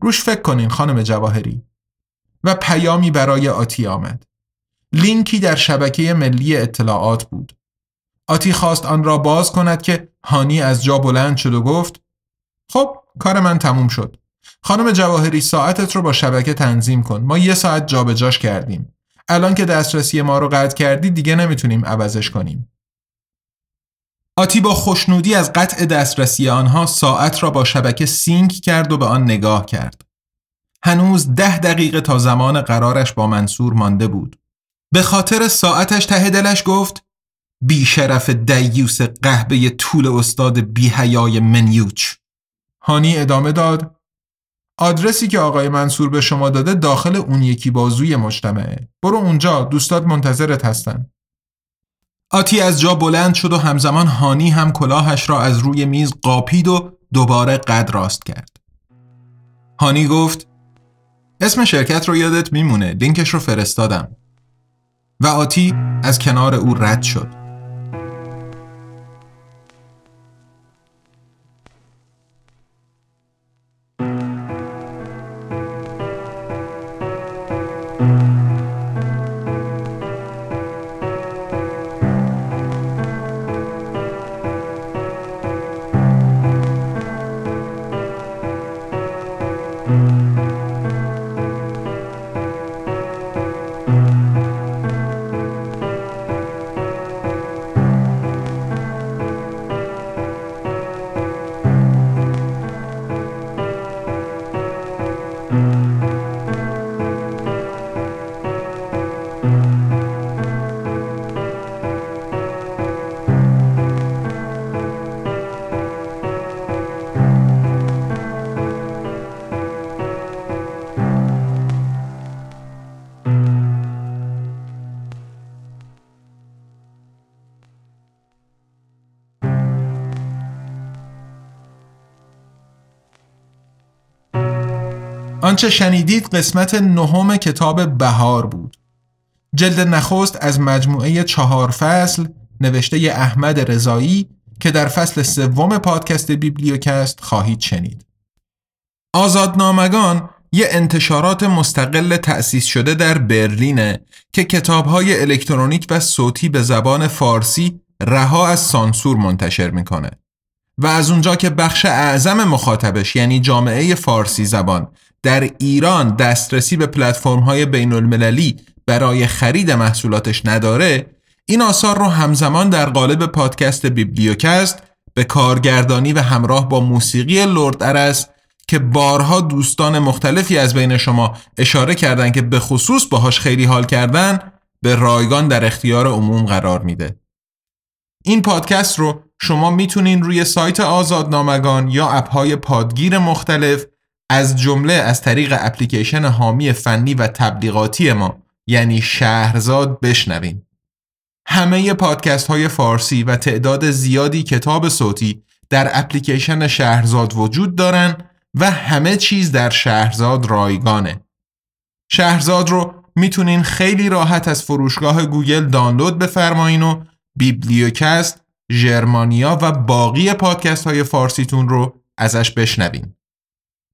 روش فکر کنین خانم جواهری. و پیامی برای آتی آمد. لینکی در شبکه ملی اطلاعات بود. آتی خواست آن را باز کند که هانی از جا بلند شد و گفت خب کار من تموم شد. خانم جواهری ساعتت رو با شبکه تنظیم کن. ما یه ساعت جابجاش کردیم. الان که دسترسی ما رو قطع کردی دیگه نمی‌تونیم عوضش کنیم آتی با خوشنودی از قطع دسترسی آنها ساعت را با شبکه سینک کرد و به آن نگاه کرد. هنوز ده دقیقه تا زمان قرارش با منصور مانده بود. به خاطر ساعتش ته دلش گفت بی شرف دیوس قهبه طول استاد بی حیای منیوچ. هانی ادامه داد آدرسی که آقای منصور به شما داده داخل اون یکی بازوی مجتمعه. برو اونجا دوستات منتظرت هستن. آتی از جا بلند شد و همزمان هانی هم کلاهش را از روی میز قاپید و دوباره قد راست کرد. هانی گفت اسم شرکت رو یادت میمونه لینکش رو فرستادم و آتی از کنار او رد شد. آنچه شنیدید قسمت نهم کتاب بهار بود. جلد نخست از مجموعه چهار فصل نوشته احمد رضایی که در فصل سوم پادکست بیبلیوکست خواهید شنید. آزادنامگان یه انتشارات مستقل تأسیس شده در برلینه که کتابهای الکترونیک و صوتی به زبان فارسی رها از سانسور منتشر می‌کنه. و از اونجا که بخش اعظم مخاطبش یعنی جامعه فارسی زبان در ایران دسترسی به پلتفرم های بین المللی برای خرید محصولاتش نداره این آثار رو همزمان در قالب پادکست بیبلیوکست به کارگردانی و همراه با موسیقی لرد ارس که بارها دوستان مختلفی از بین شما اشاره کردن که به خصوص باهاش خیلی حال کردن به رایگان در اختیار عموم قرار میده. این پادکست رو شما می‌تونین روی سایت آزادنامگان یا اپهای پادگیر مختلف از جمله از طریق اپلیکیشن حامی فنی و تبلیغاتی ما یعنی شهرزاد بشنوین. همه پادکست های فارسی و تعداد زیادی کتاب صوتی در اپلیکیشن شهرزاد وجود دارن و همه چیز در شهرزاد رایگانه. شهرزاد رو می‌تونین خیلی راحت از فروشگاه گوگل دانلود بفرمایین و بیبلیوکست، ژرمانیا و باقی پادکست های فارسیتون رو ازش بشنوین.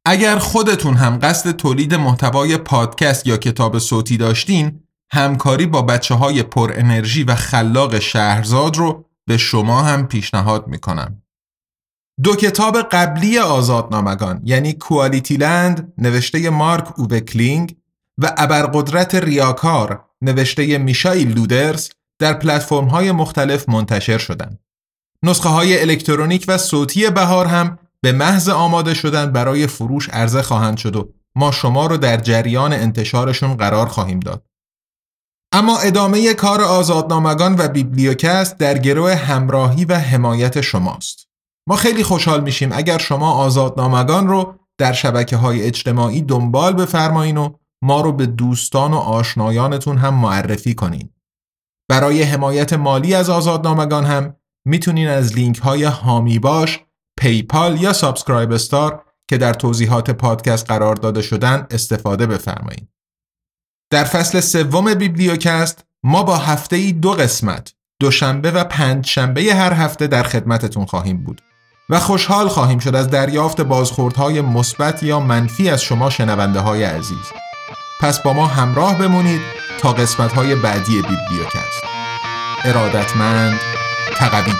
اگر خودتون هم قصد تولید محتوای پادکست یا کتاب صوتی داشتین، همکاری با بچه های پر انرژی و خلاق شهرزاد رو به شما هم پیشنهاد می‌کنم. دو کتاب قبلی آزادنامگان یعنی کوالیتی لند نوشته مارک اوبکلینگ و ابرقدرت ریاکار نوشته میشایل لودرز در پلتفرم های مختلف منتشر شدند. نسخه های الکترونیک و صوتی بهار هم به محض آماده شدن برای فروش عرضه خواهند شد و ما شما رو در جریان انتشارشون قرار خواهیم داد. اما ادامه کار آزادنامگان و بیبلیوکست در گروه همراهی و حمایت شماست. ما خیلی خوشحال میشیم اگر شما آزادنامگان رو در شبکه های اجتماعی دنبال بفرمایین و ما رو به دوستان و آشنایانتون هم معرفی کنین. برای حمایت مالی از آزادنامگان هم می‌تونین از لینک های حامی باش، PayPal یا SubscribeStar که در توضیحات پادکست قرار داده شدن استفاده بفرمایید. در فصل سوم بیبلیوکست ما با هفته ای دو قسمت دوشنبه و پنج شنبه هر هفته در خدمتتون خواهیم بود و خوشحال خواهیم شد از دریافت بازخوردهای مثبت یا منفی از شما شنونده های عزیز. پس با ما همراه بمونید تا قسمت های بعدی بیبلیوکست. ارادتمند تقوی